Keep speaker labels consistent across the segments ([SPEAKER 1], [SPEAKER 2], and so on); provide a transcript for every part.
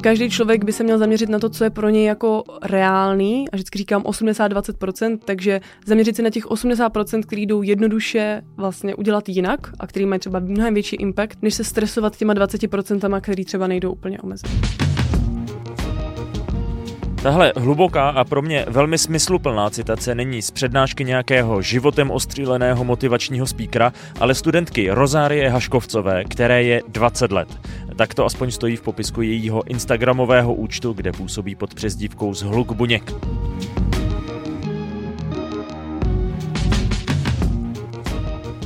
[SPEAKER 1] Každý člověk by se měl zaměřit na to, co je pro něj jako reálný, a vždycky říkám 80-20%, takže zaměřit se na těch 80%, který jdou jednoduše vlastně udělat jinak a který mají třeba mnohem větší impact, než se stresovat těma 20%, který třeba nejdou úplně omezit.
[SPEAKER 2] Tahle hluboká a pro mě velmi smysluplná citace není z přednášky nějakého životem ostříleného motivačního speakera, ale studentky Rozárie Haškovcové, které je 20 let. Tak to aspoň stojí v popisku jejího instagramového účtu, kde působí pod přezdívkou Zhluk Buněk.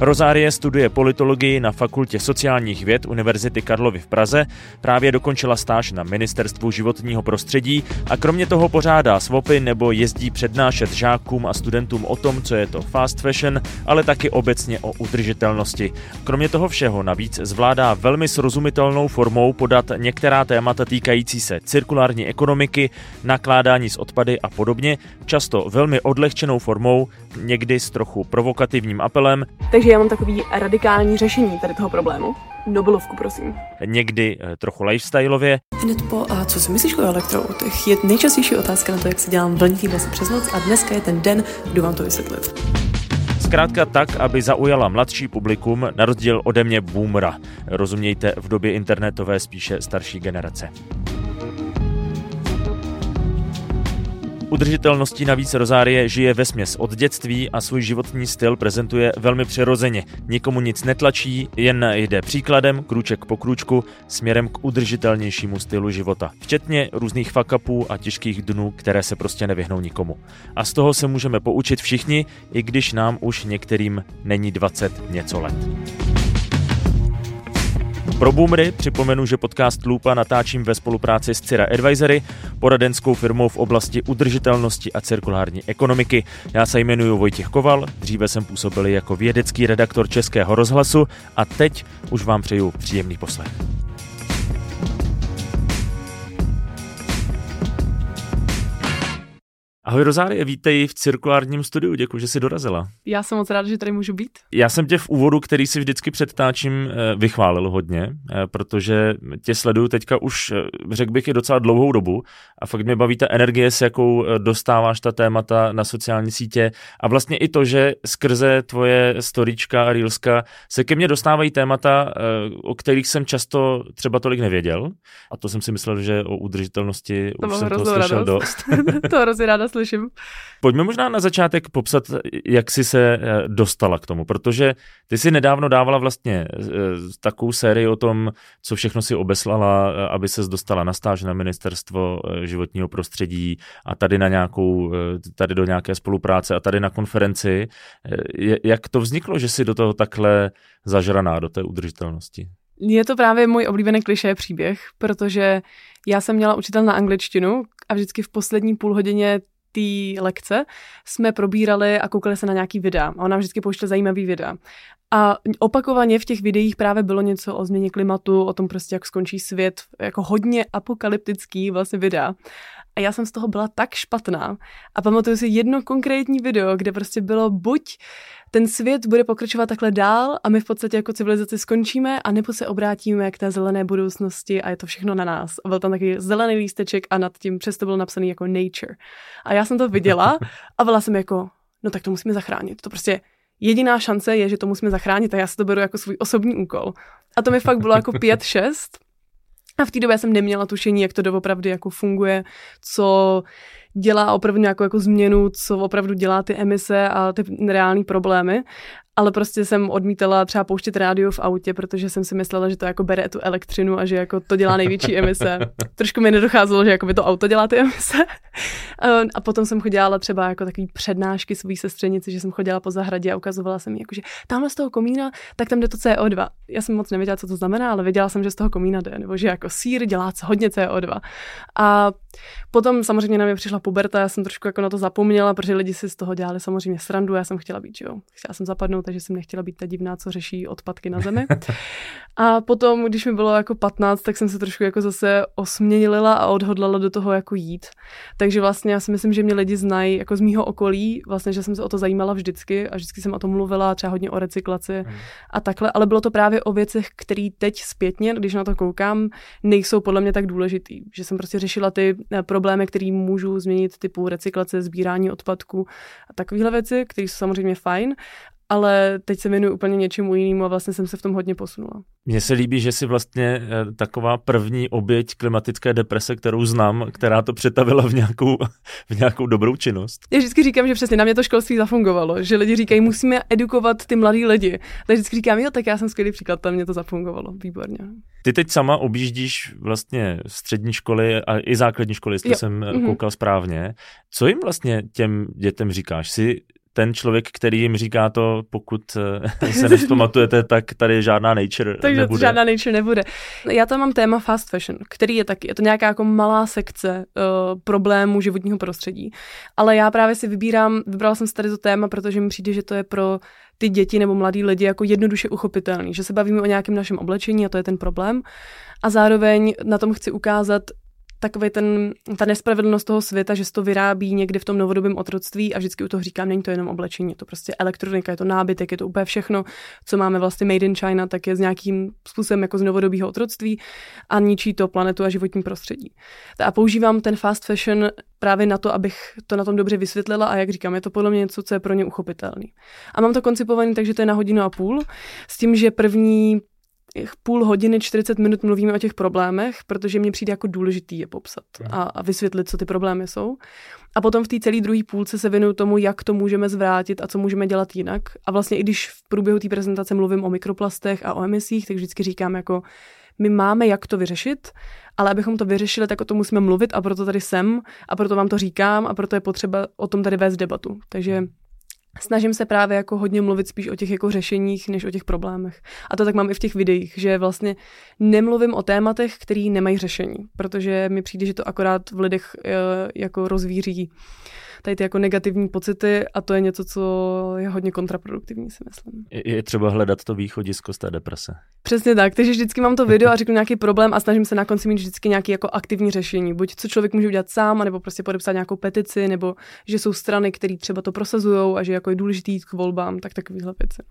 [SPEAKER 2] Rozárie studuje politologii na Fakultě sociálních věd Univerzity Karlovy v Praze, právě dokončila stáž na Ministerstvu životního prostředí a kromě toho pořádá svopy nebo jezdí přednášet žákům a studentům o tom, co je to fast fashion, ale taky obecně o udržitelnosti. Kromě toho všeho navíc zvládá velmi srozumitelnou formou podat některá témata týkající se cirkulární ekonomiky, nakládání s odpady a podobně, často velmi odlehčenou formou, někdy s trochu provokativním apelem.
[SPEAKER 1] Takže já mám takový radikální řešení tady toho problému. Nobelovku, prosím.
[SPEAKER 2] Někdy eh, trochu lifestyleově.
[SPEAKER 1] Hned po, a co si myslíš o elektroautech? Je nejčastější otázka na to, jak si dělám vlnitý vlasy přes noc a dneska je ten den, kdo vám to vysvětlit.
[SPEAKER 2] Zkrátka tak, aby zaujala mladší publikum, na rozdíl ode mě boomera. Rozumějte v době internetové spíše starší generace. Udržitelností navíc Rozárie žije ve směs od dětství a svůj životní styl prezentuje velmi přirozeně. Nikomu nic netlačí, jen jde příkladem, krůček po krůčku, směrem k udržitelnějšímu stylu života. Včetně různých fakapů a těžkých dnů, které se prostě nevyhnou nikomu. A z toho se můžeme poučit všichni, i když nám už některým není 20 něco let. Pro Boomery připomenu, že podcast Lupa natáčím ve spolupráci s Cira Advisory, poradenskou firmou v oblasti udržitelnosti a cirkulární ekonomiky. Já se jmenuji Vojtěch Koval, dříve jsem působil jako vědecký redaktor Českého rozhlasu a teď už vám přeju příjemný poslech. Ahoj Rozárie, vítej v cirkulárním studiu, děkuji, že jsi dorazila.
[SPEAKER 1] Já jsem moc rád, že tady můžu být.
[SPEAKER 2] Já jsem tě v úvodu, který si vždycky předtáčím, eh, vychválil hodně, eh, protože tě sleduju teďka už, eh, řekl bych, i docela dlouhou dobu a fakt mě baví ta energie, s jakou dostáváš ta témata na sociální sítě a vlastně i to, že skrze tvoje storička a reelska se ke mně dostávají témata, o kterých jsem často třeba tolik nevěděl a to jsem si myslel, že o udržitelnosti to už jsem toho slyšel radost. dost.
[SPEAKER 1] to hrozně ráda slyším.
[SPEAKER 2] Pojďme možná na začátek popsat, jak jsi se eh, dostala k tomu, protože ty si nedávno dávala vlastně eh, takovou sérii o tom, co všechno si obeslala, eh, aby se dostala na stáž na ministerstvo životního prostředí a tady na nějakou, tady do nějaké spolupráce a tady na konferenci. Jak to vzniklo, že jsi do toho takhle zažraná, do té udržitelnosti?
[SPEAKER 1] Je to právě můj oblíbený klišé příběh, protože já jsem měla učitel na angličtinu a vždycky v poslední půl hodině té lekce jsme probírali a koukali se na nějaký videa. A ona vždycky pouštěla zajímavý videa. A opakovaně v těch videích právě bylo něco o změně klimatu, o tom prostě, jak skončí svět, jako hodně apokalyptický vlastně videa. A já jsem z toho byla tak špatná. A pamatuju si jedno konkrétní video, kde prostě bylo buď ten svět bude pokračovat takhle dál a my v podstatě jako civilizaci skončíme a nebo se obrátíme k té zelené budoucnosti a je to všechno na nás. A byl tam takový zelený lísteček a nad tím přesto bylo napsaný jako nature. A já jsem to viděla a byla jsem jako, no tak to musíme zachránit. To prostě jediná šance je, že to musíme zachránit a já si to beru jako svůj osobní úkol. A to mi fakt bylo jako pět, šest. A v té době jsem neměla tušení, jak to doopravdy jako funguje, co dělá opravdu nějakou jako změnu, co opravdu dělá ty emise a ty reální problémy ale prostě jsem odmítala třeba pouštět rádio v autě, protože jsem si myslela, že to jako bere tu elektřinu a že jako to dělá největší emise. Trošku mi nedocházelo, že jako by to auto dělá ty emise. a potom jsem chodila třeba jako takový přednášky svý sestřenici, že jsem chodila po zahradě a ukazovala jsem jí, jako, že tamhle z toho komína, tak tam jde to CO2. Já jsem moc nevěděla, co to znamená, ale věděla jsem, že z toho komína jde, nebo že jako sír dělá hodně CO2. A Potom samozřejmě na mě přišla puberta, já jsem trošku jako na to zapomněla, protože lidi si z toho dělali samozřejmě srandu, já jsem chtěla být, že jo, chtěla jsem zapadnout, takže jsem nechtěla být ta divná, co řeší odpadky na zemi. A potom, když mi bylo jako 15, tak jsem se trošku jako zase osměnila a odhodlala do toho jako jít. Takže vlastně já si myslím, že mě lidi znají jako z mýho okolí, vlastně, že jsem se o to zajímala vždycky a vždycky jsem o tom mluvila, třeba hodně o recyklaci hmm. a takhle, ale bylo to právě o věcech, které teď zpětně, když na to koukám, nejsou podle mě tak důležitý. Že jsem prostě řešila ty problémy, které můžu změnit, typu recyklace, sbírání odpadků a takovéhle věci, které jsou samozřejmě fajn, ale teď se věnuju úplně něčemu jinému a vlastně jsem se v tom hodně posunula.
[SPEAKER 2] Mně se líbí, že jsi vlastně eh, taková první oběť klimatické deprese, kterou znám, která to přetavila v nějakou, v nějakou dobrou činnost.
[SPEAKER 1] Já vždycky říkám, že přesně na mě to školství zafungovalo, že lidi říkají, musíme edukovat ty mladý lidi. Tak vždycky říkám, jo, tak já jsem skvělý příklad, tam mě to zafungovalo, výborně.
[SPEAKER 2] Ty teď sama objíždíš vlastně střední školy a i základní školy, jestli jo. jsem mm-hmm. koukal správně. Co jim vlastně těm dětem říkáš? Jsi ten člověk, který jim říká to, pokud eh, se nespamatujete, tak tady žádná nature
[SPEAKER 1] Takže
[SPEAKER 2] nebude.
[SPEAKER 1] žádná nature nebude. Já tam mám téma fast fashion, který je taky, je to nějaká jako malá sekce uh, problémů životního prostředí. Ale já právě si vybírám, vybrala jsem si tady to téma, protože mi přijde, že to je pro ty děti nebo mladí lidi jako jednoduše uchopitelný, že se bavíme o nějakém našem oblečení a to je ten problém. A zároveň na tom chci ukázat, takový ten, ta nespravedlnost toho světa, že se to vyrábí někde v tom novodobém otroctví a vždycky u toho říkám, není to jenom oblečení, je to prostě elektronika, je to nábytek, je to úplně všechno, co máme vlastně made in China, tak je s nějakým způsobem jako z novodobého otroctví a ničí to planetu a životní prostředí. A používám ten fast fashion právě na to, abych to na tom dobře vysvětlila a jak říkám, je to podle mě něco, co je pro ně uchopitelný. A mám to koncipovaný, takže to je na hodinu a půl, s tím, že první půl hodiny, 40 minut mluvíme o těch problémech, protože mně přijde jako důležitý je popsat a, a vysvětlit, co ty problémy jsou. A potom v té celé druhé půlce se věnuju tomu, jak to můžeme zvrátit a co můžeme dělat jinak. A vlastně i když v průběhu té prezentace mluvím o mikroplastech a o emisích, tak vždycky říkám jako, my máme jak to vyřešit, ale abychom to vyřešili, tak o tom musíme mluvit a proto tady jsem a proto vám to říkám a proto je potřeba o tom tady vést debatu. Takže snažím se právě jako hodně mluvit spíš o těch jako řešeních, než o těch problémech. A to tak mám i v těch videích, že vlastně nemluvím o tématech, které nemají řešení, protože mi přijde, že to akorát v lidech eh, jako rozvíří tady ty jako negativní pocity a to je něco, co je hodně kontraproduktivní, si myslím.
[SPEAKER 2] Je, je třeba hledat to východisko z té deprese.
[SPEAKER 1] Přesně tak, takže vždycky mám to video a řeknu nějaký problém a snažím se na konci mít vždycky nějaký jako aktivní řešení. Buď co člověk může udělat sám, nebo prostě podepsat nějakou petici, nebo že jsou strany, které třeba to prosazují a že jako je důležitý jít k volbám, tak takovýhle věci.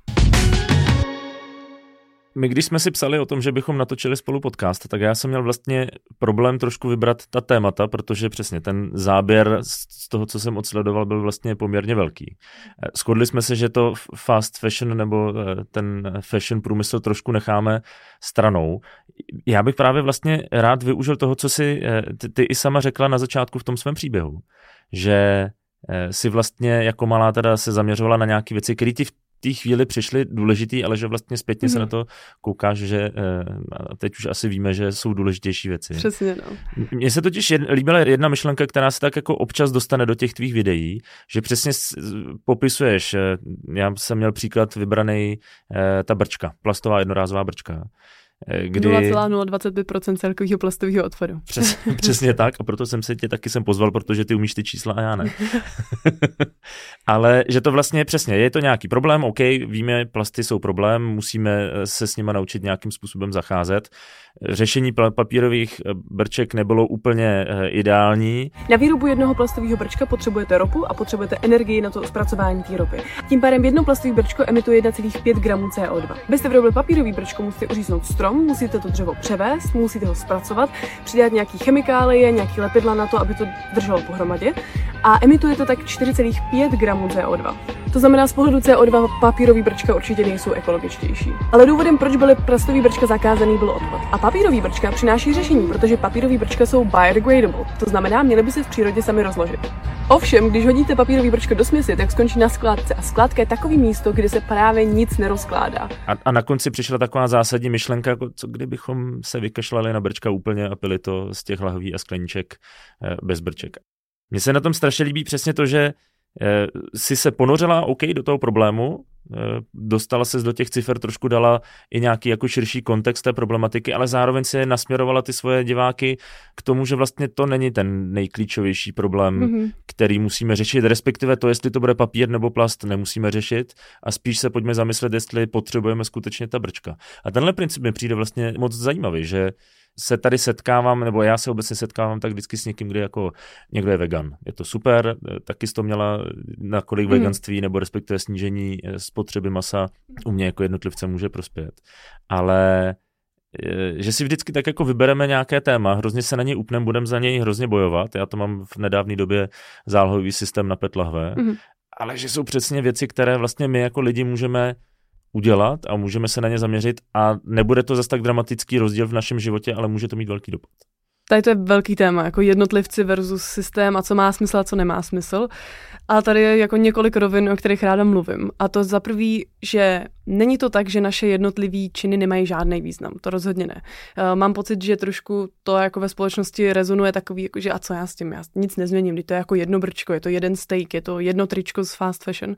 [SPEAKER 2] My když jsme si psali o tom, že bychom natočili spolu podcast, tak já jsem měl vlastně problém trošku vybrat ta témata, protože přesně ten záběr z toho, co jsem odsledoval, byl vlastně poměrně velký. Eh, shodli jsme se, že to fast fashion nebo eh, ten fashion průmysl trošku necháme stranou. Já bych právě vlastně rád využil toho, co si eh, ty, ty i sama řekla na začátku v tom svém příběhu, že si vlastně jako malá teda se zaměřovala na nějaké věci, které ti v té chvíli přišly důležitý, ale že vlastně zpětně mm-hmm. se na mhm. to koukáš, že eh, a teď už asi víme, že jsou důležitější věci.
[SPEAKER 1] Přesně, no.
[SPEAKER 2] Mně se totiž jed, líbila jedna myšlenka, která se tak jako občas dostane do těch tvých videí, že přesně popisuješ, eh, já jsem měl příklad vybraný eh, ta brčka, plastová jednorázová brčka
[SPEAKER 1] kdy... 0,025% celkového plastového odpadu.
[SPEAKER 2] Přes, přesně tak a proto jsem se tě taky sem pozval, protože ty umíš ty čísla a já ne. Ale že to vlastně přesně, je to nějaký problém, OK, víme, plasty jsou problém, musíme eh, se s nimi naučit nějakým způsobem zacházet. Řešení papírových eh, brček nebylo úplně ideální.
[SPEAKER 1] Na výrobu jednoho plastového brčka potřebujete ropu a potřebujete energii na to zpracování té ropy. Tím pádem jedno plastové brčko emituje 1,5 gramů CO2. Byste vyrobili papírový brčko, musíte uříznout strom musíte to dřevo převést, musíte ho zpracovat, přidat nějaký chemikálie, nějaký lepidla na to, aby to drželo pohromadě a emituje to tak 4,5 gramů CO2. To znamená, z pohledu CO2 papírový brčka určitě nejsou ekologičtější. Ale důvodem, proč byly plastový brčka zakázaný, byl odpad. A papírový brčka přináší řešení, protože papírový brčka jsou biodegradable. To znamená, měly by se v přírodě sami rozložit. Ovšem, když hodíte papírový brčko do směsi, tak skončí na skládce a skládka je takový místo, kde se právě nic nerozkládá.
[SPEAKER 2] A, a na konci přišla taková zásadní myšlenka, jako co kdybychom se vykašlali na brčka úplně a pili to z těch lahví a skleníček eh, bez brček. Mně se na tom strašně líbí přesně to, že si se ponořila, OK, do toho problému, Eh, dostala se do těch cifer, trošku dala i nějaký jako širší kontext té problematiky, ale zároveň se nasměrovala ty svoje diváky k tomu, že vlastně to není ten nejklíčovější problém, mm-hmm. který musíme řešit, respektive to, jestli to bude papír nebo plast, nemusíme řešit a spíš se pojďme zamyslet, jestli potřebujeme skutečně ta brčka. A tenhle princip mi přijde vlastně moc zajímavý, že se tady setkávám, nebo já se obecně setkávám tak vždycky s někým, kdy jako někdo je vegan. Je to super, taky jsi to měla na kolik mm. veganství, nebo respektive snížení eh, spotřeby masa u mě jako jednotlivce může prospět. Ale eh, že si vždycky tak jako vybereme nějaké téma, hrozně se na něj upneme, budeme za něj hrozně bojovat. Já to mám v nedávné době zálohový systém na PET lahve, mm. ale že jsou přesně věci, které vlastně my jako lidi můžeme udělat a můžeme se na ně zaměřit a nebude to zase tak dramatický rozdíl v našem životě, ale může to mít velký dopad.
[SPEAKER 1] Tady to je velký téma, jako jednotlivci versus systém a co má smysl a co nemá smysl. A tady je jako několik rovin, o kterých ráda mluvím. A to za prvý, že není to tak, že naše jednotlivé činy nemají žádný význam. To rozhodně ne. Eh, mám pocit, že trošku to jako ve společnosti rezonuje takový, jako, že a co já s tím, já nic nezměním, to je jako jedno brčko, je to jeden steak, je to jedno tričko z fast fashion.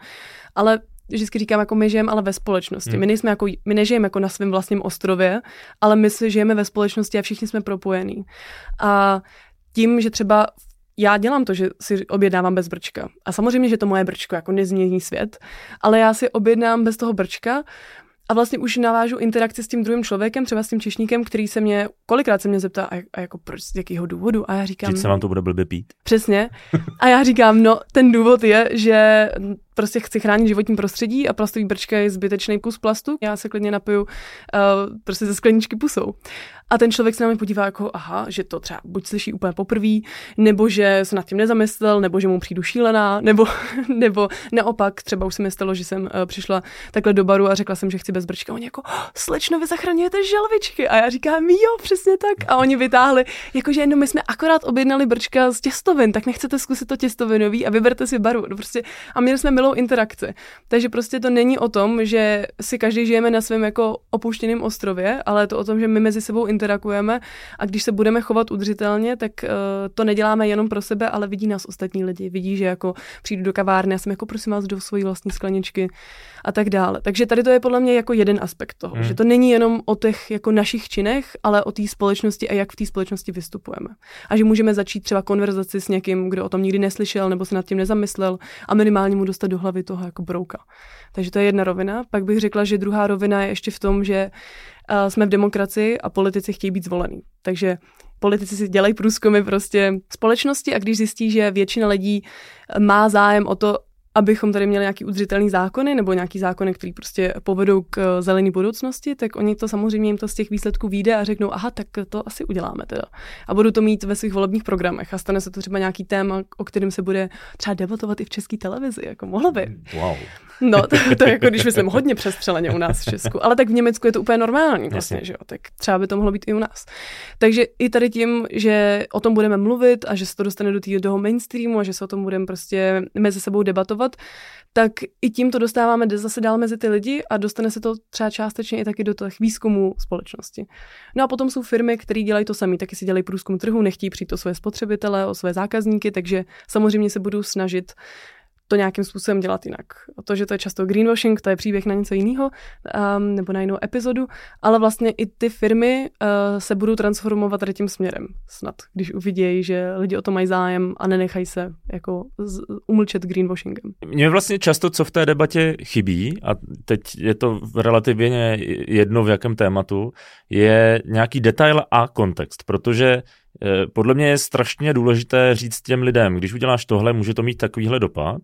[SPEAKER 1] Ale vždycky říkám, jako my žijeme ale ve společnosti. Hmm. My, nejsme jako, my nežijeme jako na svém vlastním ostrově, ale my si žijeme ve společnosti a všichni jsme propojení. A tím, že třeba já dělám to, že si objednávám bez brčka. A samozřejmě, že to moje brčko jako nezmění svět, ale já si objednám bez toho brčka a vlastně už navážu interakci s tím druhým člověkem, třeba s tím češníkem, který se mě, kolikrát se mě zeptá, a, a jako proč, z jakého důvodu? A já říkám...
[SPEAKER 2] Vždyť se vám to bude blbě pít.
[SPEAKER 1] Přesně. A já říkám, no, ten důvod je, že prostě chci chránit životní prostředí a plastový brčka je zbytečný kus plastu. Já se klidně napiju uh, prostě ze skleničky pusou. A ten člověk se na mě podívá jako, aha, že to třeba buď slyší úplně poprvé, nebo že se nad tím nezamyslel, nebo že mu přijdu šílená, nebo, nebo naopak, třeba už se mi stalo, že jsem uh, přišla takhle do baru a řekla jsem, že chci bez brčka. Oni jako, oh, slečno, vy zachraňujete želvičky. A já říkám, jo, přesně tak. A oni vytáhli, jakože no, my jsme akorát objednali brčka z těstovin, tak nechcete zkusit to těstovinový a vyberte si baru. No, prostě, a měli jsme milou interakci. Takže prostě to není o tom, že si každý žijeme na svém jako opuštěném ostrově, ale je to o tom, že my mezi sebou interakujeme a když se budeme chovat udržitelně, tak uh, to neděláme jenom pro sebe, ale vidí nás ostatní lidi. Vidí, že jako přijdu do kavárny a jsem jako prosím vás do svojí vlastní skleničky a tak dále. Takže tady to je podle mě jako jeden aspekt toho, hmm. že to není jenom o těch jako našich činech, ale o té společnosti a jak v té společnosti vystupujeme. A že můžeme začít třeba konverzaci s někým, kdo o tom nikdy neslyšel nebo se nad tím nezamyslel a minimálně mu dostat do hlavy toho jako brouka. Takže to je jedna rovina. Pak bych řekla, že druhá rovina je ještě v tom, že uh, jsme v demokracii a politici chtějí být zvolený. Takže politici si dělají průzkumy prostě společnosti a když zjistí, že většina lidí má zájem o to, abychom tady měli nějaký udržitelný zákony nebo nějaký zákony, které prostě povedou k eh, zelené budoucnosti, tak oni to samozřejmě jim to z těch výsledků vyjde a řeknou, aha, tak to asi uděláme teda. A budou to mít ve svých volebních programech a stane se to třeba nějaký téma, o kterém se bude třeba debatovat i v české televizi, jako mohlo by.
[SPEAKER 2] Wow.
[SPEAKER 1] No, to, to jako když myslím hodně přestřeleně u nás v Česku, ale tak v Německu je to úplně normální vlastně, že jo, tak třeba by to mohlo být i u nás. Takže i tady tím, že o tom budeme mluvit a že se to dostane do toho mainstreamu a že se o tom budeme prostě mezi sebou debatovat, tak i tím to dostáváme zase dál mezi ty lidi a dostane se to třeba částečně i taky do těch výzkumů společnosti. No a potom jsou firmy, které dělají to sami, taky si dělají průzkum trhu, nechtějí přijít o své spotřebitele, o své zákazníky, takže samozřejmě se budou snažit to nějakým způsobem dělat jinak. To, že to je často greenwashing, to je příběh na něco jiného, um, nebo na jinou epizodu, ale vlastně i ty firmy uh, se budou transformovat tady tím směrem snad, když uvidějí, že lidi o to mají zájem a nenechají se jako z, umlčet greenwashingem.
[SPEAKER 2] Mně vlastně často, co v té debatě chybí, a teď je to relativně jedno v jakém tématu, je nějaký detail a kontext, protože podle mě je strašně důležité říct těm lidem, když uděláš tohle, může to mít takovýhle dopad,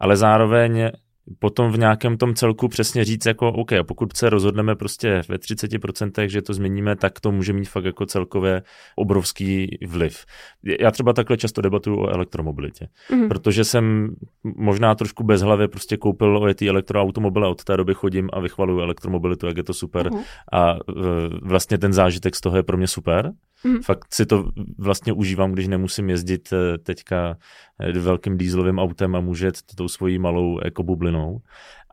[SPEAKER 2] ale zároveň potom v nějakém tom celku přesně říct jako OK, a pokud se rozhodneme prostě ve 30%, že to změníme, tak to může mít fakt jako celkově obrovský vliv. Já třeba takhle často debatuju o elektromobilitě, mm-hmm. protože jsem možná trošku bezhlavě prostě koupil ojetý elektroautomobil a od té doby chodím a vychvaluju elektromobilitu, jak je to super mm-hmm. a vlastně ten zážitek z toho je pro mě super. Mm. Fakt si to vlastně užívám, když nemusím jezdit eh, teďka eh, velkým dýzlovým autem a můžet tou svojí malou jako silnou,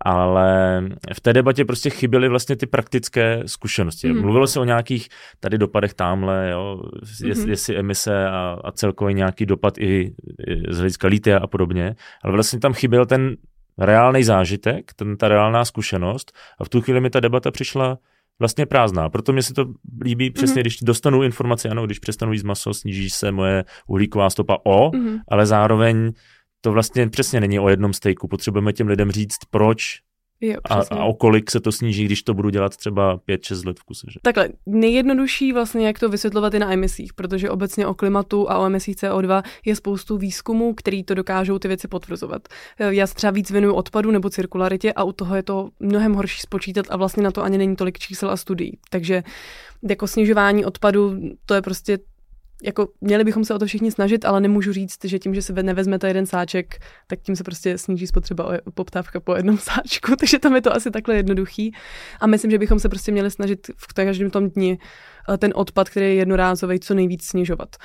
[SPEAKER 2] ale v té debatě prostě chyběly vlastně ty praktické zkušenosti. Mm. Mluvilo se o nějakých tady dopadech tamhle, jo, jest, mm. jestli emise a, a celkový nějaký dopad i, i z hlediska lítia a podobně, ale vlastně tam chyběl ten reálný zážitek, ten, ta reálná zkušenost a v tu chvíli mi ta debata přišla vlastně prázdná. Proto mě se to líbí přesně, mm-hmm. když dostanu informaci, ano, když přestanu jíst maso, sníží se moje uhlíková stopa o, mm-hmm. ale zároveň to vlastně přesně není o jednom stejku. Potřebujeme těm lidem říct, proč
[SPEAKER 1] Jo,
[SPEAKER 2] a, a o kolik se to sníží, když to budu dělat třeba 5-6 let v kuse. Že?
[SPEAKER 1] Takhle, nejjednodušší vlastně, jak to vysvětlovat i na emisích, protože obecně o klimatu a o emisích CO2 je spoustu výzkumů, který to dokážou ty věci potvrzovat. Já třeba víc věnuju odpadu nebo cirkularitě a u toho je to mnohem horší spočítat a vlastně na to ani není tolik čísel a studií. Takže jako snižování odpadu, to je prostě jako měli bychom se o to všichni snažit, ale nemůžu říct, že tím, že se nevezmete jeden sáček, tak tím se prostě sníží spotřeba o poptávka po jednom sáčku, takže tam je to asi takhle jednoduchý. A myslím, že bychom se prostě měli snažit v každém tom dni eh, ten odpad, který je jednorázový, co nejvíc snižovat.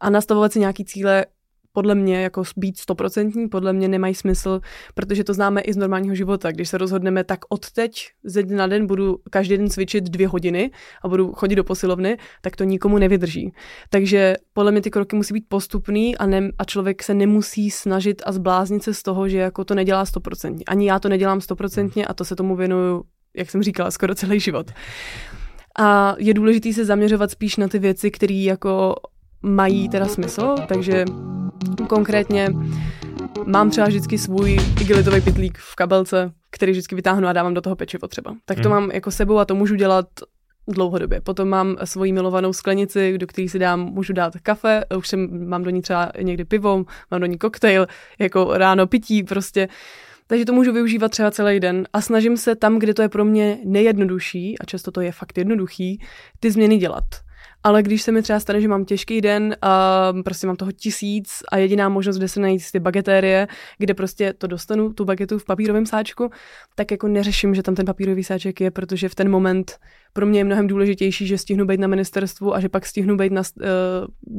[SPEAKER 1] A nastavovat si nějaký cíle, podle mě jako být stoprocentní, podle mě nemají smysl, protože to známe i z normálního života. Když se rozhodneme, tak od teď ze dne na den budu každý den cvičit dvě hodiny a budu chodit do posilovny, tak to nikomu nevydrží. Takže podle mě ty kroky musí být postupný a, ne, a člověk se nemusí snažit a zbláznit se z toho, že jako to nedělá stoprocentně. Ani já to nedělám stoprocentně a to se tomu věnuju, jak jsem říkala, skoro celý život. A je důležité se zaměřovat spíš na ty věci, které jako mají teda smysl, takže Konkrétně mám třeba vždycky svůj igelitový pitlík v kabelce, který vždycky vytáhnu a dávám do toho pečivo třeba. Tak to mm. mám jako sebou a to můžu dělat dlouhodobě. Potom mám svoji milovanou sklenici, do které si dám, můžu dát kafe, už jsem, mám do ní třeba někdy pivo, mám do ní koktejl, jako ráno pití prostě. Takže to můžu využívat třeba celý den a snažím se tam, kde to je pro mě nejjednodušší, a často to je fakt jednoduchý, ty změny dělat ale když se mi třeba stane, že mám těžký den a prostě mám toho tisíc a jediná možnost, kde se najít ty bagetérie, kde prostě to dostanu, tu bagetu v papírovém sáčku, tak jako neřeším, že tam ten papírový sáček je, protože v ten moment pro mě je mnohem důležitější, že stihnu být na ministerstvu a že pak stihnu být na, uh,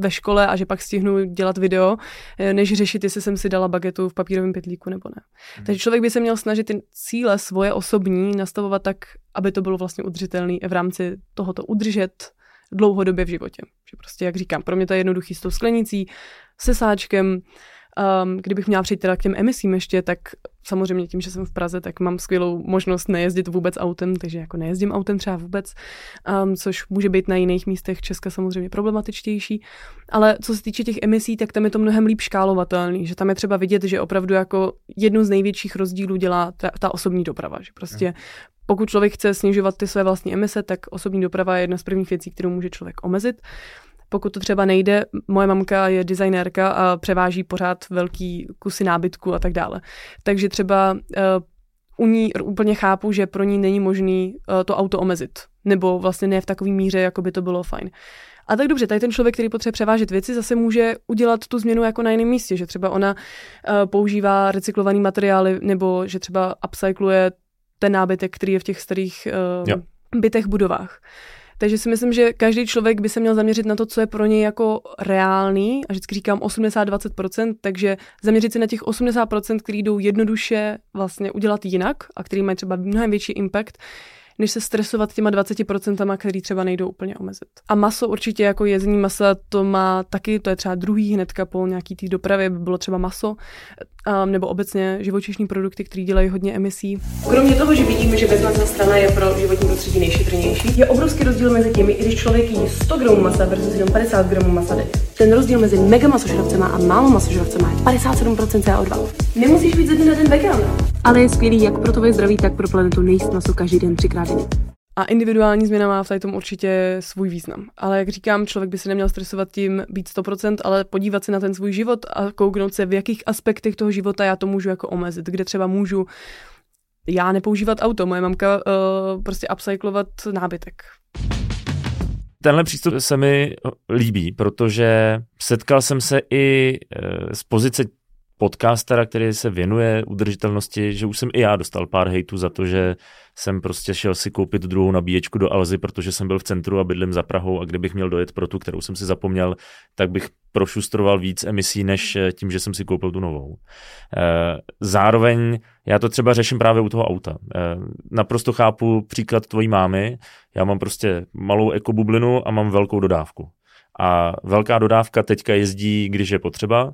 [SPEAKER 1] ve škole a že pak stihnu dělat video, eh, než řešit, jestli jsem si dala bagetu v papírovém pytlíku nebo ne. Hmm. Takže člověk by se měl snažit ty cíle svoje osobní nastavovat tak, aby to bylo vlastně udržitelné v rámci tohoto udržet dlouhodobě v životě. Že prostě, jak říkám, pro mě to je jednoduchý s tou sklenicí, se sáčkem, Um, kdybych měla přijít teda k těm emisím ještě, tak samozřejmě tím, že jsem v Praze, tak mám skvělou možnost nejezdit vůbec autem, takže jako nejezdím autem třeba vůbec, um, což může být na jiných místech Česka samozřejmě problematičtější. Ale co se týče těch emisí, tak tam je to mnohem líp škálovatelný, že tam je třeba vidět, že opravdu jako jednu z největších rozdílů dělá ta, ta osobní doprava, že prostě pokud člověk chce snižovat ty své vlastní emise, tak osobní doprava je jedna z prvních věcí, kterou může člověk omezit. Pokud to třeba nejde, moje mamka je designérka a převáží pořád velký kusy nábytku a tak dále. Takže třeba uh, u ní úplně chápu, že pro ní není možný uh, to auto omezit. Nebo vlastně ne v takové míře, jako by to bylo fajn. A tak dobře, tady ten člověk, který potřebuje převážet věci, zase může udělat tu změnu jako na jiném místě, že třeba ona uh, používá recyklované materiály, nebo že třeba upcykluje ten nábytek, který je v těch starých uh, bytech, budovách. Takže si myslím, že každý člověk by se měl zaměřit na to, co je pro něj jako reálný, a vždycky říkám 80-20%, takže zaměřit se na těch 80%, který jdou jednoduše vlastně udělat jinak a který mají třeba mnohem větší impact, než se stresovat těma 20%, který třeba nejdou úplně omezit. A maso určitě jako jezení masa, to má taky, to je třeba druhý hnedka po nějaký té dopravě, by bylo třeba maso, um, nebo obecně živočišní produkty, které dělají hodně emisí.
[SPEAKER 3] Kromě toho, že vidíme, že bezmasná strana je pro životní prostředí nejšetrnější, je obrovský rozdíl mezi těmi, i když člověk jí 100 gramů masa versus jenom 50 gramů masa denně. Ten rozdíl mezi mega masožravcema a málo masožravcema je 57% CO2. Nemusíš být ze dne na den vegan, ale je skvělý jak pro tvoje zdraví, tak pro planetu nejíst maso každý den třikrát denně.
[SPEAKER 1] A individuální změna má v tom určitě svůj význam. Ale jak říkám, člověk by se neměl stresovat tím být 100%, ale podívat se na ten svůj život a kouknout se, v jakých aspektech toho života já to můžu jako omezit, kde třeba můžu já nepoužívat auto, moje mamka uh, prostě upcyklovat nábytek.
[SPEAKER 2] Tenhle přístup se mi líbí, protože setkal jsem se i eh, z pozice podcastera, který se věnuje udržitelnosti, že už jsem i já dostal pár hejtů za to, že jsem prostě šel si koupit druhou nabíječku do Alzy, protože jsem byl v centru a bydlím za Prahou a kdybych měl dojet pro tu, kterou jsem si zapomněl, tak bych prošustroval víc emisí, než eh, tím, že jsem si koupil tu novou. Eh, zároveň já to třeba řeším právě u toho auta. Naprosto chápu příklad tvojí mámy. Já mám prostě malou ekobublinu a mám velkou dodávku. A velká dodávka teďka jezdí, když je potřeba,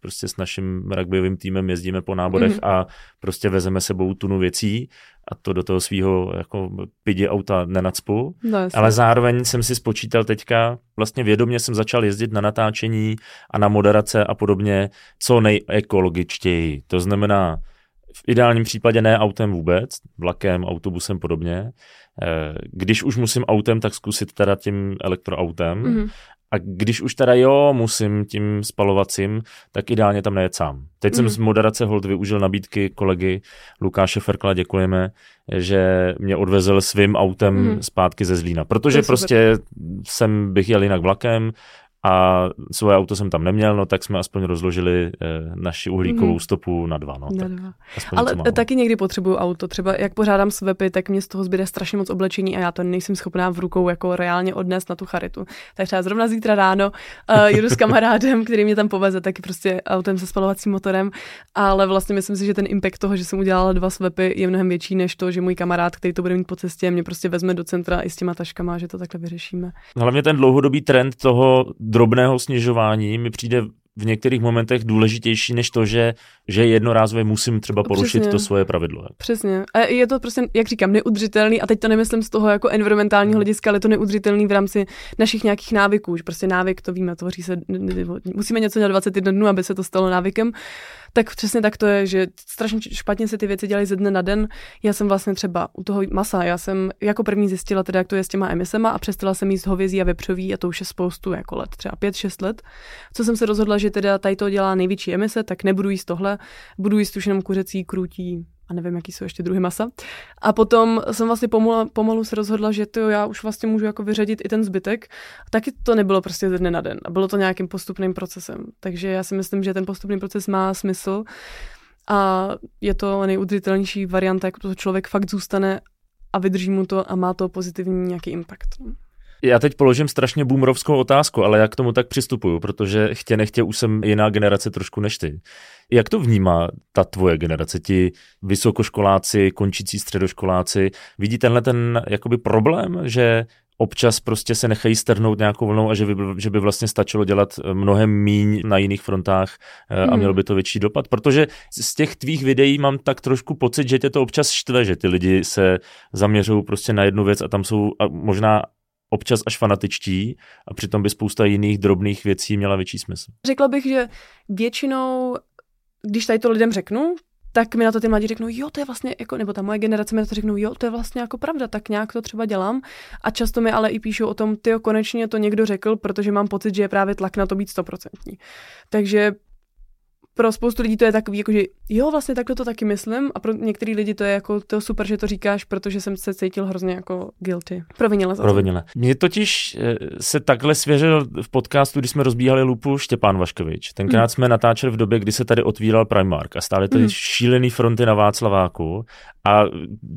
[SPEAKER 2] prostě s naším rugbyovým týmem jezdíme po náborech mm. a prostě vezeme sebou tunu věcí a to do toho svého jako pidi auta nenacpu. No, ale zároveň jsem si spočítal teďka, vlastně vědomě jsem začal jezdit na natáčení a na moderace a podobně co nejekologičtěji. To znamená v ideálním případě ne autem vůbec, vlakem, autobusem podobně. Eh, když už musím autem, tak zkusit teda tím elektroautem. Mm-hmm. A když už teda jo, musím tím spalovacím, tak ideálně tam nejet sám. Teď mm. jsem z moderace hold využil nabídky kolegy Lukáše Ferkla, děkujeme, že mě odvezl svým autem mm. zpátky ze Zlína. Protože prostě jsem bych jel jinak vlakem, a svoje auto jsem tam neměl, no tak jsme aspoň rozložili eh, naši uhlíkovou mm-hmm. stopu na dva. No,
[SPEAKER 1] na dva. Ale taky někdy potřebuju auto. Třeba jak pořádám svepy, tak mě z toho zbyde strašně moc oblečení a já to nejsem schopná v rukou jako reálně odnést na tu charitu. Tak třeba zrovna zítra ráno uh, jedu s kamarádem, který mě tam poveze, taky prostě autem se spalovacím motorem, ale vlastně myslím si, že ten impact toho, že jsem udělala dva svepy, je mnohem větší než to, že můj kamarád, který to bude mít po cestě, mě prostě vezme do centra i s těma taškama, že to takhle vyřešíme.
[SPEAKER 2] Hlavně ten dlouhodobý trend toho drobného snižování mi přijde v některých momentech důležitější než to, že, že jednorázově musím třeba porušit Přesně. to svoje pravidlo.
[SPEAKER 1] Přesně. A je to prostě, jak říkám, neudržitelný a teď to nemyslím z toho jako environmentálního hmm. hlediska, ale to neudržitelný v rámci našich nějakých návyků. Že prostě návyk, to víme, tvoří se, musíme něco dělat 21 dnů, aby se to stalo návykem tak přesně tak to je, že strašně špatně se ty věci dělají ze dne na den. Já jsem vlastně třeba u toho masa, já jsem jako první zjistila teda, jak to je s těma emisema a přestala jsem jíst hovězí a vepřový a to už je spoustu jako let, třeba 5-6 let. Co jsem se rozhodla, že teda tady to dělá největší emise, tak nebudu jíst tohle, budu jíst už jenom kuřecí, krutí, a nevím, jaký jsou ještě druhy masa. A potom jsem vlastně pomalu, pomalu se rozhodla, že to já už vlastně můžu jako vyřadit i ten zbytek. Taky to nebylo prostě ze dne na den. A bylo to nějakým postupným procesem. Takže já si myslím, že ten postupný proces má smysl a je to nejudržitelnější varianta, jak to člověk fakt zůstane a vydrží mu to a má to pozitivní nějaký impact.
[SPEAKER 2] Já teď položím strašně boomerovskou otázku, ale já k tomu tak přistupuju, protože chtě nechtě už jsem jiná generace trošku než ty. Jak to vnímá ta tvoje generace, ti vysokoškoláci, končící středoškoláci? Vidí tenhle ten jakoby problém, že občas prostě se nechají strhnout nějakou vlnou a že by, že by vlastně stačilo dělat mnohem míň na jiných frontách eh, a hmm. mělo by to větší dopad. Protože z těch tvých videí mám tak trošku pocit, že tě to občas štve, že ty lidi se zaměřují prostě na jednu věc a tam jsou a možná občas až fanatičtí a přitom by spousta jiných drobných věcí měla větší smysl.
[SPEAKER 1] Řekla bych, že většinou, když tady to lidem řeknu, tak mi na to ty mladí řeknou, jo, to je vlastně, jako, nebo ta moje generace mi na to řeknou, jo, to je vlastně jako pravda, tak nějak to třeba dělám. A často mi ale i píšou o tom, ty konečně to někdo řekl, protože mám pocit, že je právě tlak na to být stoprocentní. Takže pro spoustu lidí to je takový, jako že jo, vlastně takhle to taky myslím a pro některý lidi to je jako to super, že to říkáš, protože jsem se cítil hrozně jako guilty. Provinile za
[SPEAKER 2] Provinile. Mně totiž eh, se takhle svěřil v podcastu, když jsme rozbíhali lupu Štěpán Vaškovič. Tenkrát mm. jsme natáčeli v době, kdy se tady otvíral Primark a stály tady mm. šílený fronty na Václaváku a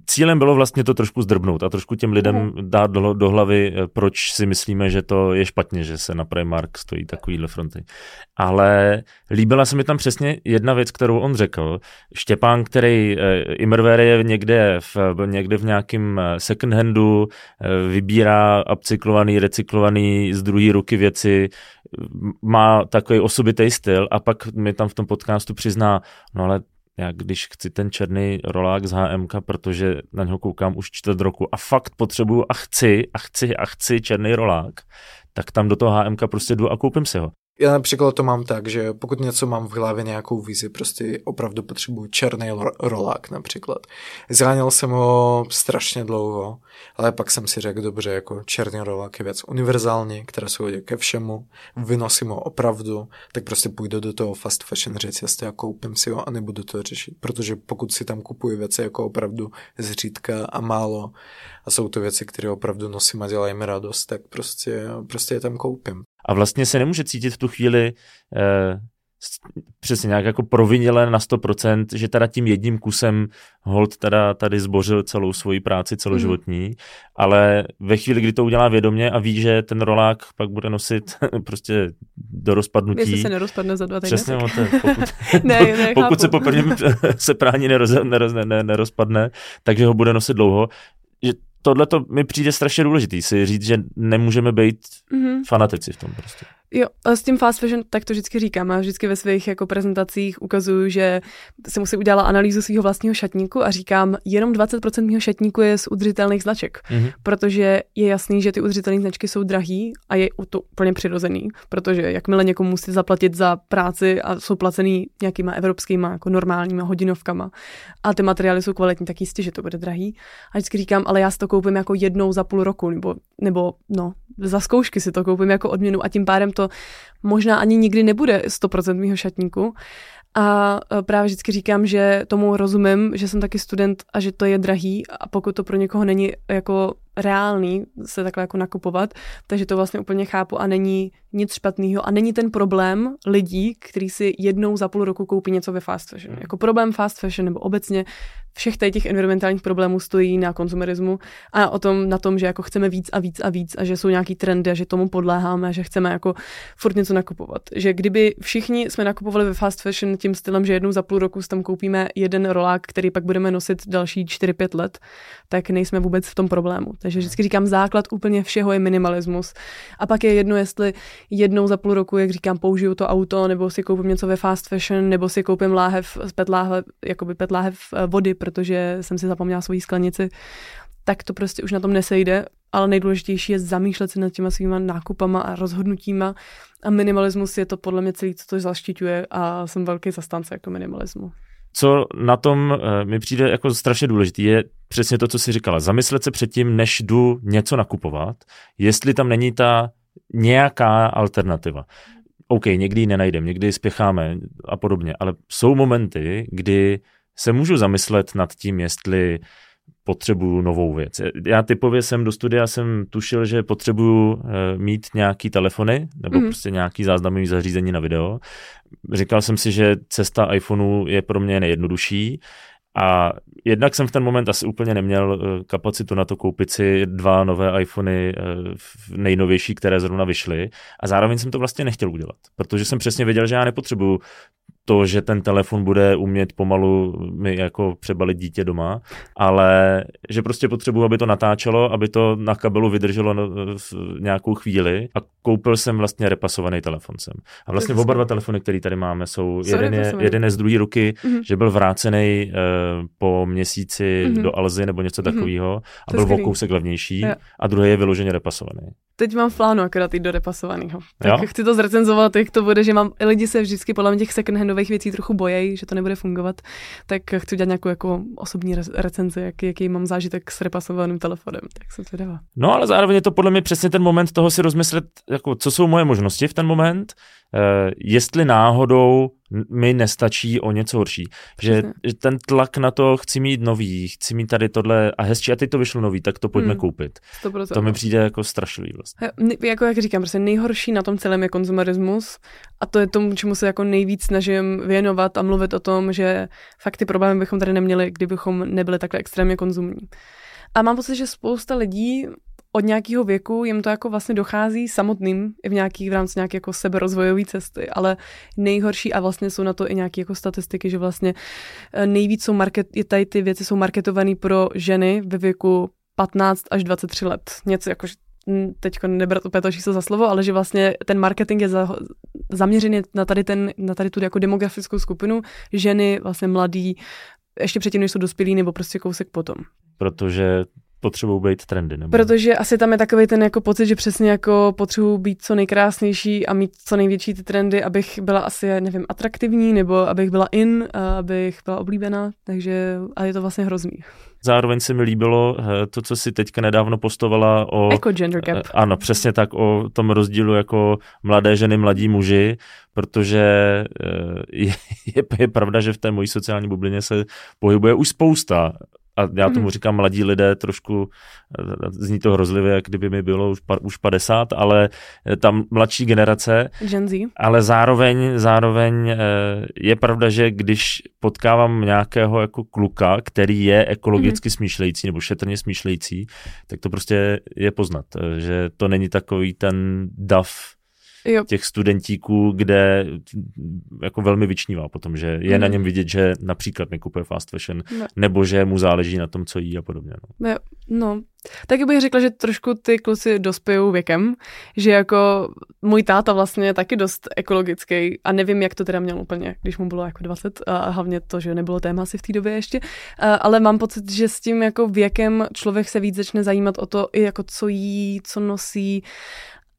[SPEAKER 2] cílem bylo vlastně to trošku zdrbnout a trošku těm lidem mm. dát do, do hlavy, eh, proč si myslíme, že to je špatně, že se na Primark stojí takovýhle fronty. Ale líbila se mi tam přesně jedna věc, kterou on řekl. Štěpán, který e, Immerware je někde v, někde v nějakém eh, second handu, e, vybírá upcyklovaný, recyklovaný z druhé ruky věci, má takový osobitý styl a pak mi tam v tom podcastu přizná, no ale já když chci ten černý rolák z HMK, protože na něho koukám už čtvrt roku a fakt potřebuju a chci a chci a chci černý rolák, tak tam do toho HMK prostě jdu a koupím si ho.
[SPEAKER 4] Já například to mám tak, že pokud něco mám v hlavě nějakou vizi, prostě opravdu potřebuji černý rolák například. Zranil jsem ho strašně dlouho, ale pak jsem si řekl, dobře, jako černý rolák je věc univerzální, která se hodí ke všemu, vynosím ho opravdu, tak prostě půjdu do toho fast fashion řetězce a koupím si ho a nebudu to řešit, protože pokud si tam kupuji věci jako opravdu zřídka a málo a jsou to věci, které opravdu nosím a dělají mi radost, tak prostě, prostě je tam koupím
[SPEAKER 2] a vlastně se nemůže cítit v tu chvíli eh, přesně nějak jako provinile na 100%, že teda tím jedním kusem hold teda tady zbořil celou svoji práci celoživotní, mm. ale ve chvíli, kdy to udělá vědomě a ví, že ten rolák pak bude nosit prostě do rozpadnutí.
[SPEAKER 1] Jestli se nerozpadne za dva týdny.
[SPEAKER 2] Přesně, tak... to, pokud,
[SPEAKER 1] ne, ne,
[SPEAKER 2] pokud se po prvním seprání neroz, neroz, ne, ne, nerozpadne, takže ho bude nosit dlouho. Že tohle to mi přijde strašně důležitý, si říct, že nemůžeme být mm-hmm. fanatici v tom prostě.
[SPEAKER 1] Jo, a s tím fast fashion, tak to vždycky říkám. A vždycky ve svých jako prezentacích ukazuju, že jsem musí udělala analýzu svého vlastního šatníku a říkám, jenom 20% mého šatníku je z udržitelných značek, mm-hmm. protože je jasný, že ty udržitelné značky jsou drahý a je to úplně přirozený, protože jakmile někomu musí zaplatit za práci a jsou placený nějakýma evropskýma jako normálníma hodinovkama a ty materiály jsou kvalitní, tak jistě, že to bude drahý. A vždycky říkám, ale já si to koupím jako jednou za půl roku, nebo, nebo no, za zkoušky si to koupím jako odměnu a tím pádem to možná ani nikdy nebude 100% mýho šatníku. A e, právě vždycky říkám, že tomu rozumím, že jsem taky student a že to je drahý a pokud to pro někoho není jako reálný se takhle jako nakupovat, takže to vlastně úplně chápu a není nic špatného a není ten problém lidí, kteří si jednou za půl roku koupí něco ve fast fashion. Hmm. Jako problém fast fashion nebo obecně všech těch environmentálních problémů stojí na konzumerismu a o tom, na tom, že jako chceme víc a víc a víc a že jsou nějaký trendy a že tomu podléháme, že chceme jako furt něco nakupovat. Že kdyby všichni jsme nakupovali ve fast fashion tím stylem, že jednou za půl roku tam koupíme jeden rolák, který pak budeme nosit další 4-5 let, tak nejsme vůbec v tom problému. Takže vždycky říkám, základ úplně všeho je minimalismus. A pak je jedno, jestli jednou za půl roku, jak říkám, použiju to auto, nebo si koupím něco ve fast fashion, nebo si koupím láhev, pet láhev, jakoby pet láhev eh, vody, protože jsem si zapomněla svoji sklenici, tak to prostě už na tom nesejde, ale nejdůležitější je zamýšlet se nad těma svýma nákupama a rozhodnutíma. A minimalismus je to podle mě celý, co to zaštiťuje a jsem velký zastánce jako minimalismu.
[SPEAKER 2] Co na tom uh, mi přijde jako strašně důležitý, je přesně to, co jsi říkala. Zamyslet se předtím, než jdu něco nakupovat, jestli tam není ta nějaká alternativa. OK, někdy ji nenajdeme, někdy spěcháme a podobně, ale jsou momenty, kdy se můžu zamyslet nad tím, jestli potřebuju novou věc. Já typově jsem do studia jsem tušil, že potřebuju eh, mít nějaký telefony nebo mm. prostě nějaký záznamový zařízení na video. Říkal jsem si, že cesta iPhoneu je pro mě nejjednodušší a jednak jsem v ten moment asi úplně neměl eh, kapacitu na to koupit si dva nové iPhony eh, nejnovější, které zrovna vyšly. A zároveň jsem to vlastně nechtěl udělat, protože jsem přesně věděl, že já nepotřebuju to, že ten telefon bude umět pomalu mi jako přebalit dítě doma, ale že prostě potřebuji, aby to natáčelo, aby to na kabelu vydrželo no, nějakou chvíli a koupil jsem vlastně repasovaný telefon sem. A vlastně oba dva telefony, které tady máme, jsou, jsou jeden, je, jeden je z druhé ruky, mm-hmm. že byl vrácený uh, po měsíci mm-hmm. do Alzy nebo něco mm-hmm. takového a byl o kousek levnější yeah. a druhý je vyloženě repasovaný.
[SPEAKER 1] Teď mám v plánu akorát jít do repasovaného. Tak jo? chci to zrecenzovat, jak to bude, že mám, lidi se vždycky podle mě těch second nových věcí trochu bojejí, že to nebude fungovat, tak chci udělat nějakou jako osobní recenzi, jak, jaký mám zážitek s repasovaným telefonem, tak se to dává.
[SPEAKER 2] No ale zároveň je to podle mě přesně ten moment toho si rozmyslet, jako, co jsou moje možnosti v ten moment, uh, jestli náhodou mi nestačí o něco horší. Že, že ten tlak na to, chci mít nový, chci mít tady tohle a hezčí a teď to vyšlo nový, tak to pojďme hmm. koupit. 100%. To mi přijde jako strašlivý vlastně.
[SPEAKER 1] Jako jak říkám, prostě nejhorší na tom celém je konzumerismus a to je tomu, čemu se jako nejvíc snažím věnovat a mluvit o tom, že fakt ty problémy bychom tady neměli, kdybychom nebyli takhle extrémně konzumní. A mám pocit, že spousta lidí od nějakého věku jim to jako vlastně dochází samotným i v nějaký v rámci nějaké jako seberozvojové cesty, ale nejhorší a vlastně jsou na to i nějaké jako statistiky, že vlastně eh, nejvíc jsou market, tady ty věci jsou marketované pro ženy ve věku 15 až 23 let. Něco jako, teď nebrat úplně to číslo za slovo, ale že vlastně ten marketing je za, zaměřený na tady, ten, na tady tu jako demografickou skupinu ženy, vlastně mladý, ještě předtím, než jsou dospělí, nebo prostě kousek potom.
[SPEAKER 2] Protože potřebují být trendy. Nebo...
[SPEAKER 1] Protože asi tam je takový ten jako pocit, že přesně jako potřebuji být co nejkrásnější a mít co největší ty trendy, abych byla asi, nevím, atraktivní, nebo abych byla in, abych byla oblíbená, takže a je to vlastně hrozný.
[SPEAKER 2] Zároveň se mi líbilo eh, to, co si teďka nedávno postovala o...
[SPEAKER 1] Jako gender gap. Eh,
[SPEAKER 2] ano, přesně tak, o tom rozdílu jako mladé ženy, mladí muži, protože eh, je, je, je pravda, že v té mojí sociální bublině se pohybuje už spousta a já tomu mm. říkám mladí lidé, trošku zní to hrozlivě, jak kdyby mi bylo už, už 50, ale tam mladší generace.
[SPEAKER 1] Gen Z.
[SPEAKER 2] Ale zároveň, zároveň eh, je pravda, že když potkávám nějakého jako kluka, který je ekologicky mm. smýšlející nebo šetrně smýšlející, tak to prostě je poznat, eh, že to není takový ten dav jo. těch studentíků, kde jako velmi vyčnívá potom, že je mm. na něm vidět, že například nekupuje fast fashion, no. nebo že mu záleží na tom, co jí a podobně.
[SPEAKER 1] No, jo, no tak bych řekla, že trošku ty kluci dospějou věkem, že jako můj táta vlastně je taky dost ekologický a nevím, jak to teda měl úplně, když mu bylo jako 20 a hlavně to, že nebylo téma asi v té době ještě, ale mám pocit, že s tím jako věkem člověk se víc začne zajímat o to, i jako co jí, co nosí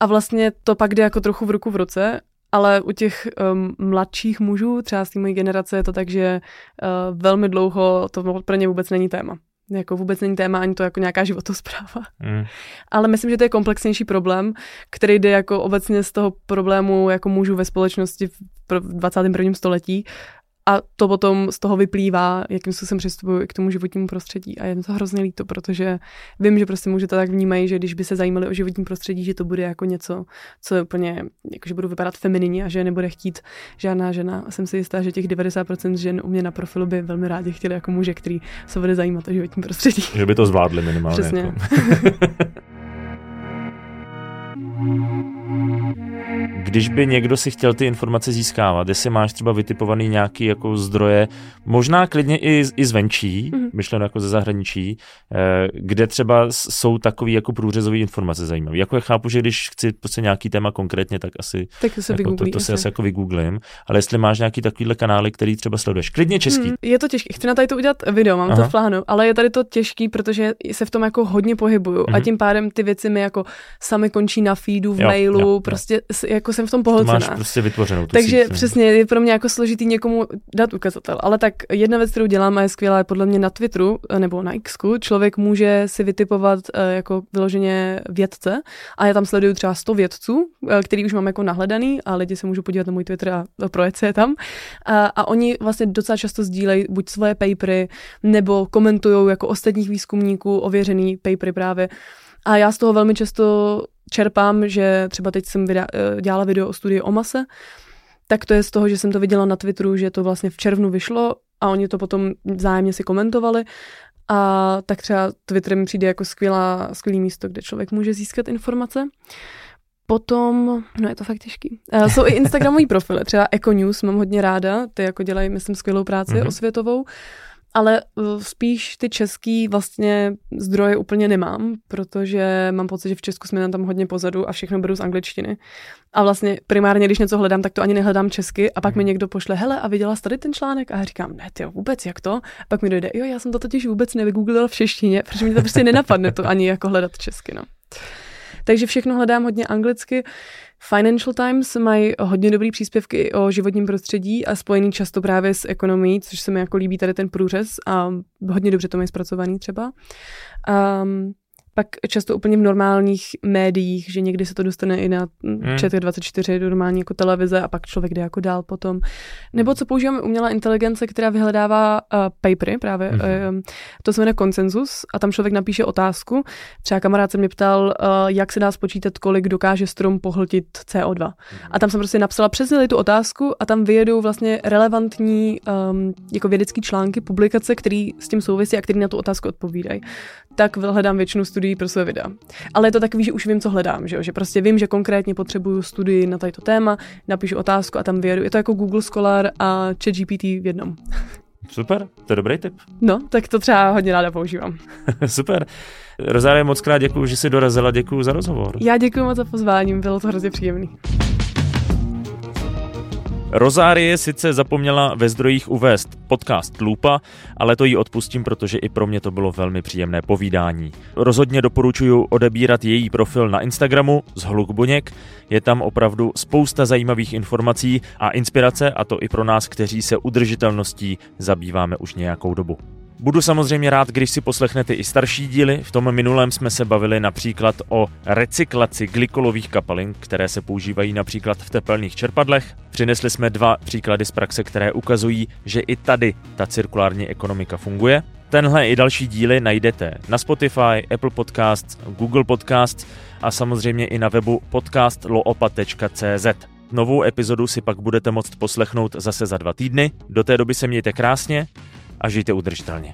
[SPEAKER 1] a vlastně to pak jde jako trochu v ruku v ruce ale u těch um, mladších mužů, třeba z té mojí generace, je to tak, že uh, velmi dlouho to pro ně vůbec není téma. Jako vůbec není téma ani to jako nějaká životospráva. Mm. Ale myslím, že to je komplexnější problém, který jde jako obecně z toho problému jako mužů ve společnosti v 21. století a to potom z toho vyplývá, jakým způsobem přistupuju i k tomu životnímu prostředí. A je mi to hrozně líto, protože vím, že prostě můžete tak vnímají, že když by se zajímali o životní prostředí, že to bude jako něco, co je úplně, jakože budu vypadat feminině a že nebude chtít žádná žena. A jsem si jistá, že těch 90% žen u mě na profilu by velmi rádi chtěli jako muže, který se bude zajímat o životní prostředí.
[SPEAKER 2] Že by to zvládli minimálně.
[SPEAKER 1] Přesně. Jako.
[SPEAKER 2] Když by někdo si chtěl ty informace získávat, jestli máš třeba vytipovaný nějaký jako zdroje, možná klidně i, i zvenčí, mm-hmm. myšleno jako ze zahraničí, eh, kde třeba jsou takový jako průřezový informace zajímavé. Jako já chápu, že když chci prostě nějaký téma konkrétně, tak asi
[SPEAKER 1] tak to, se
[SPEAKER 2] jako, to, to si asi jako vygooglím, ale jestli máš nějaký takovýhle kanály, který třeba sleduješ, klidně český. Mm,
[SPEAKER 1] je to těžké, chci na tady to udělat video, mám Aha. to v plánu, ale je tady to těžký, protože se v tom jako hodně pohybuju mm-hmm. a mhm. tím pádem ty věci mi jako sami končí na feedu, v jo, mailu, jo, prostě jo. Jako jsem v tom pohlcená.
[SPEAKER 2] To máš prostě vytvořenou.
[SPEAKER 1] Takže
[SPEAKER 2] síť,
[SPEAKER 1] přesně je pro mě jako složitý někomu dát ukazatel. Ale tak jedna věc, kterou dělám a je skvělá, je podle mě na Twitteru eh, nebo na X, člověk může si vytipovat eh, jako vyloženě vědce a já tam sleduju třeba 100 vědců, eh, který už mám jako nahledaný a lidi se můžou podívat na můj Twitter a projet se je tam. A, a oni vlastně docela často sdílejí buď svoje papery, nebo komentují jako ostatních výzkumníků ověřený papery právě. A já z toho velmi často čerpám, že třeba teď jsem videa, eh, dělala video o studii o mase, tak to je z toho, že jsem to viděla na Twitteru, že to vlastně v červnu vyšlo a oni to potom vzájemně si komentovali a tak třeba Twitter mi přijde jako skvělá, skvělý místo, kde člověk může získat informace. Potom, no je to fakt těžký. Uh, jsou i Instagramový profily, třeba Eco News mám hodně ráda, ty jako dělají, myslím, skvělou práci mm-hmm. osvětovou ale eh, spíš ty český vlastně zdroje úplně nemám, protože mám pocit, že v Česku jsme tam hodně pozadu a všechno beru z angličtiny. A vlastně primárně, když něco hledám, tak to ani nehledám česky a pak mi mhm. někdo pošle, hele, a viděla jsi tady ten článek? A já říkám, ne, ty vůbec, jak to? A pak mi dojde, jo, já jsem to totiž vůbec nevygooglila v češtině, protože mi to prostě nenapadne to ani jako hledat česky, no. Takže všechno hledám hodně anglicky. Financial Times mají hodně dobrý příspěvky o životním prostředí a spojený často právě s ekonomií, což se mi jako líbí tady ten průřez a hodně dobře to mají zpracovaný třeba. Um, pak často úplně v normálních médiích, že někdy se to dostane i na hmm. ČT24, do normální jako televize a pak člověk jde jako dál potom. Nebo co používáme umělá inteligence, která vyhledává uh, papery právě, hmm. uh, to se jmenuje konsenzus a tam člověk napíše otázku. Třeba kamarád se mě ptal, uh, jak se dá spočítat, kolik dokáže strom pohltit CO2. Hmm. A tam jsem prostě napsala přesně tu otázku a tam vyjedou vlastně relevantní um, jako vědecké články, publikace, které s tím souvisí a které na tu otázku odpovídají. Tak hledám většinu studií pro své videa. Ale je to takový, že už vím, co hledám, že, jo? že prostě vím, že konkrétně potřebuju studii na tato téma, napíšu otázku a tam vyjedu. Je to jako Google Scholar a ChatGPT v jednom.
[SPEAKER 2] Super, to je dobrý tip.
[SPEAKER 1] No, tak to třeba hodně ráda používám.
[SPEAKER 2] Super. Rozárie, moc krát děkuji, že jsi dorazila, děkuji za rozhovor.
[SPEAKER 1] Já děkuji moc za pozvání, bylo to hrozně příjemný.
[SPEAKER 2] Rozárie sice zapomněla ve zdrojích uvést podcast Lupa, ale to jí odpustím, protože i pro mě to bylo velmi příjemné povídání. Rozhodně doporučuji odebírat její profil na Instagramu z Hluk Je tam opravdu spousta zajímavých informací a inspirace, a to i pro nás, kteří se udržitelností zabýváme už nějakou dobu. Budu samozřejmě rád, když si poslechnete i starší díly. V tom minulém jsme se bavili například o recyklaci glykolových kapalin, které se používají například v tepelných čerpadlech. Přinesli jsme dva příklady z praxe, které ukazují, že i tady ta cirkulární ekonomika funguje. Tenhle i další díly najdete na Spotify, Apple Podcasts, Google Podcasts a samozřejmě i na webu podcastloopa.cz. Novou epizodu si pak budete moct poslechnout zase za dva týdny. Do té doby se mějte krásně a žijte udržitelně.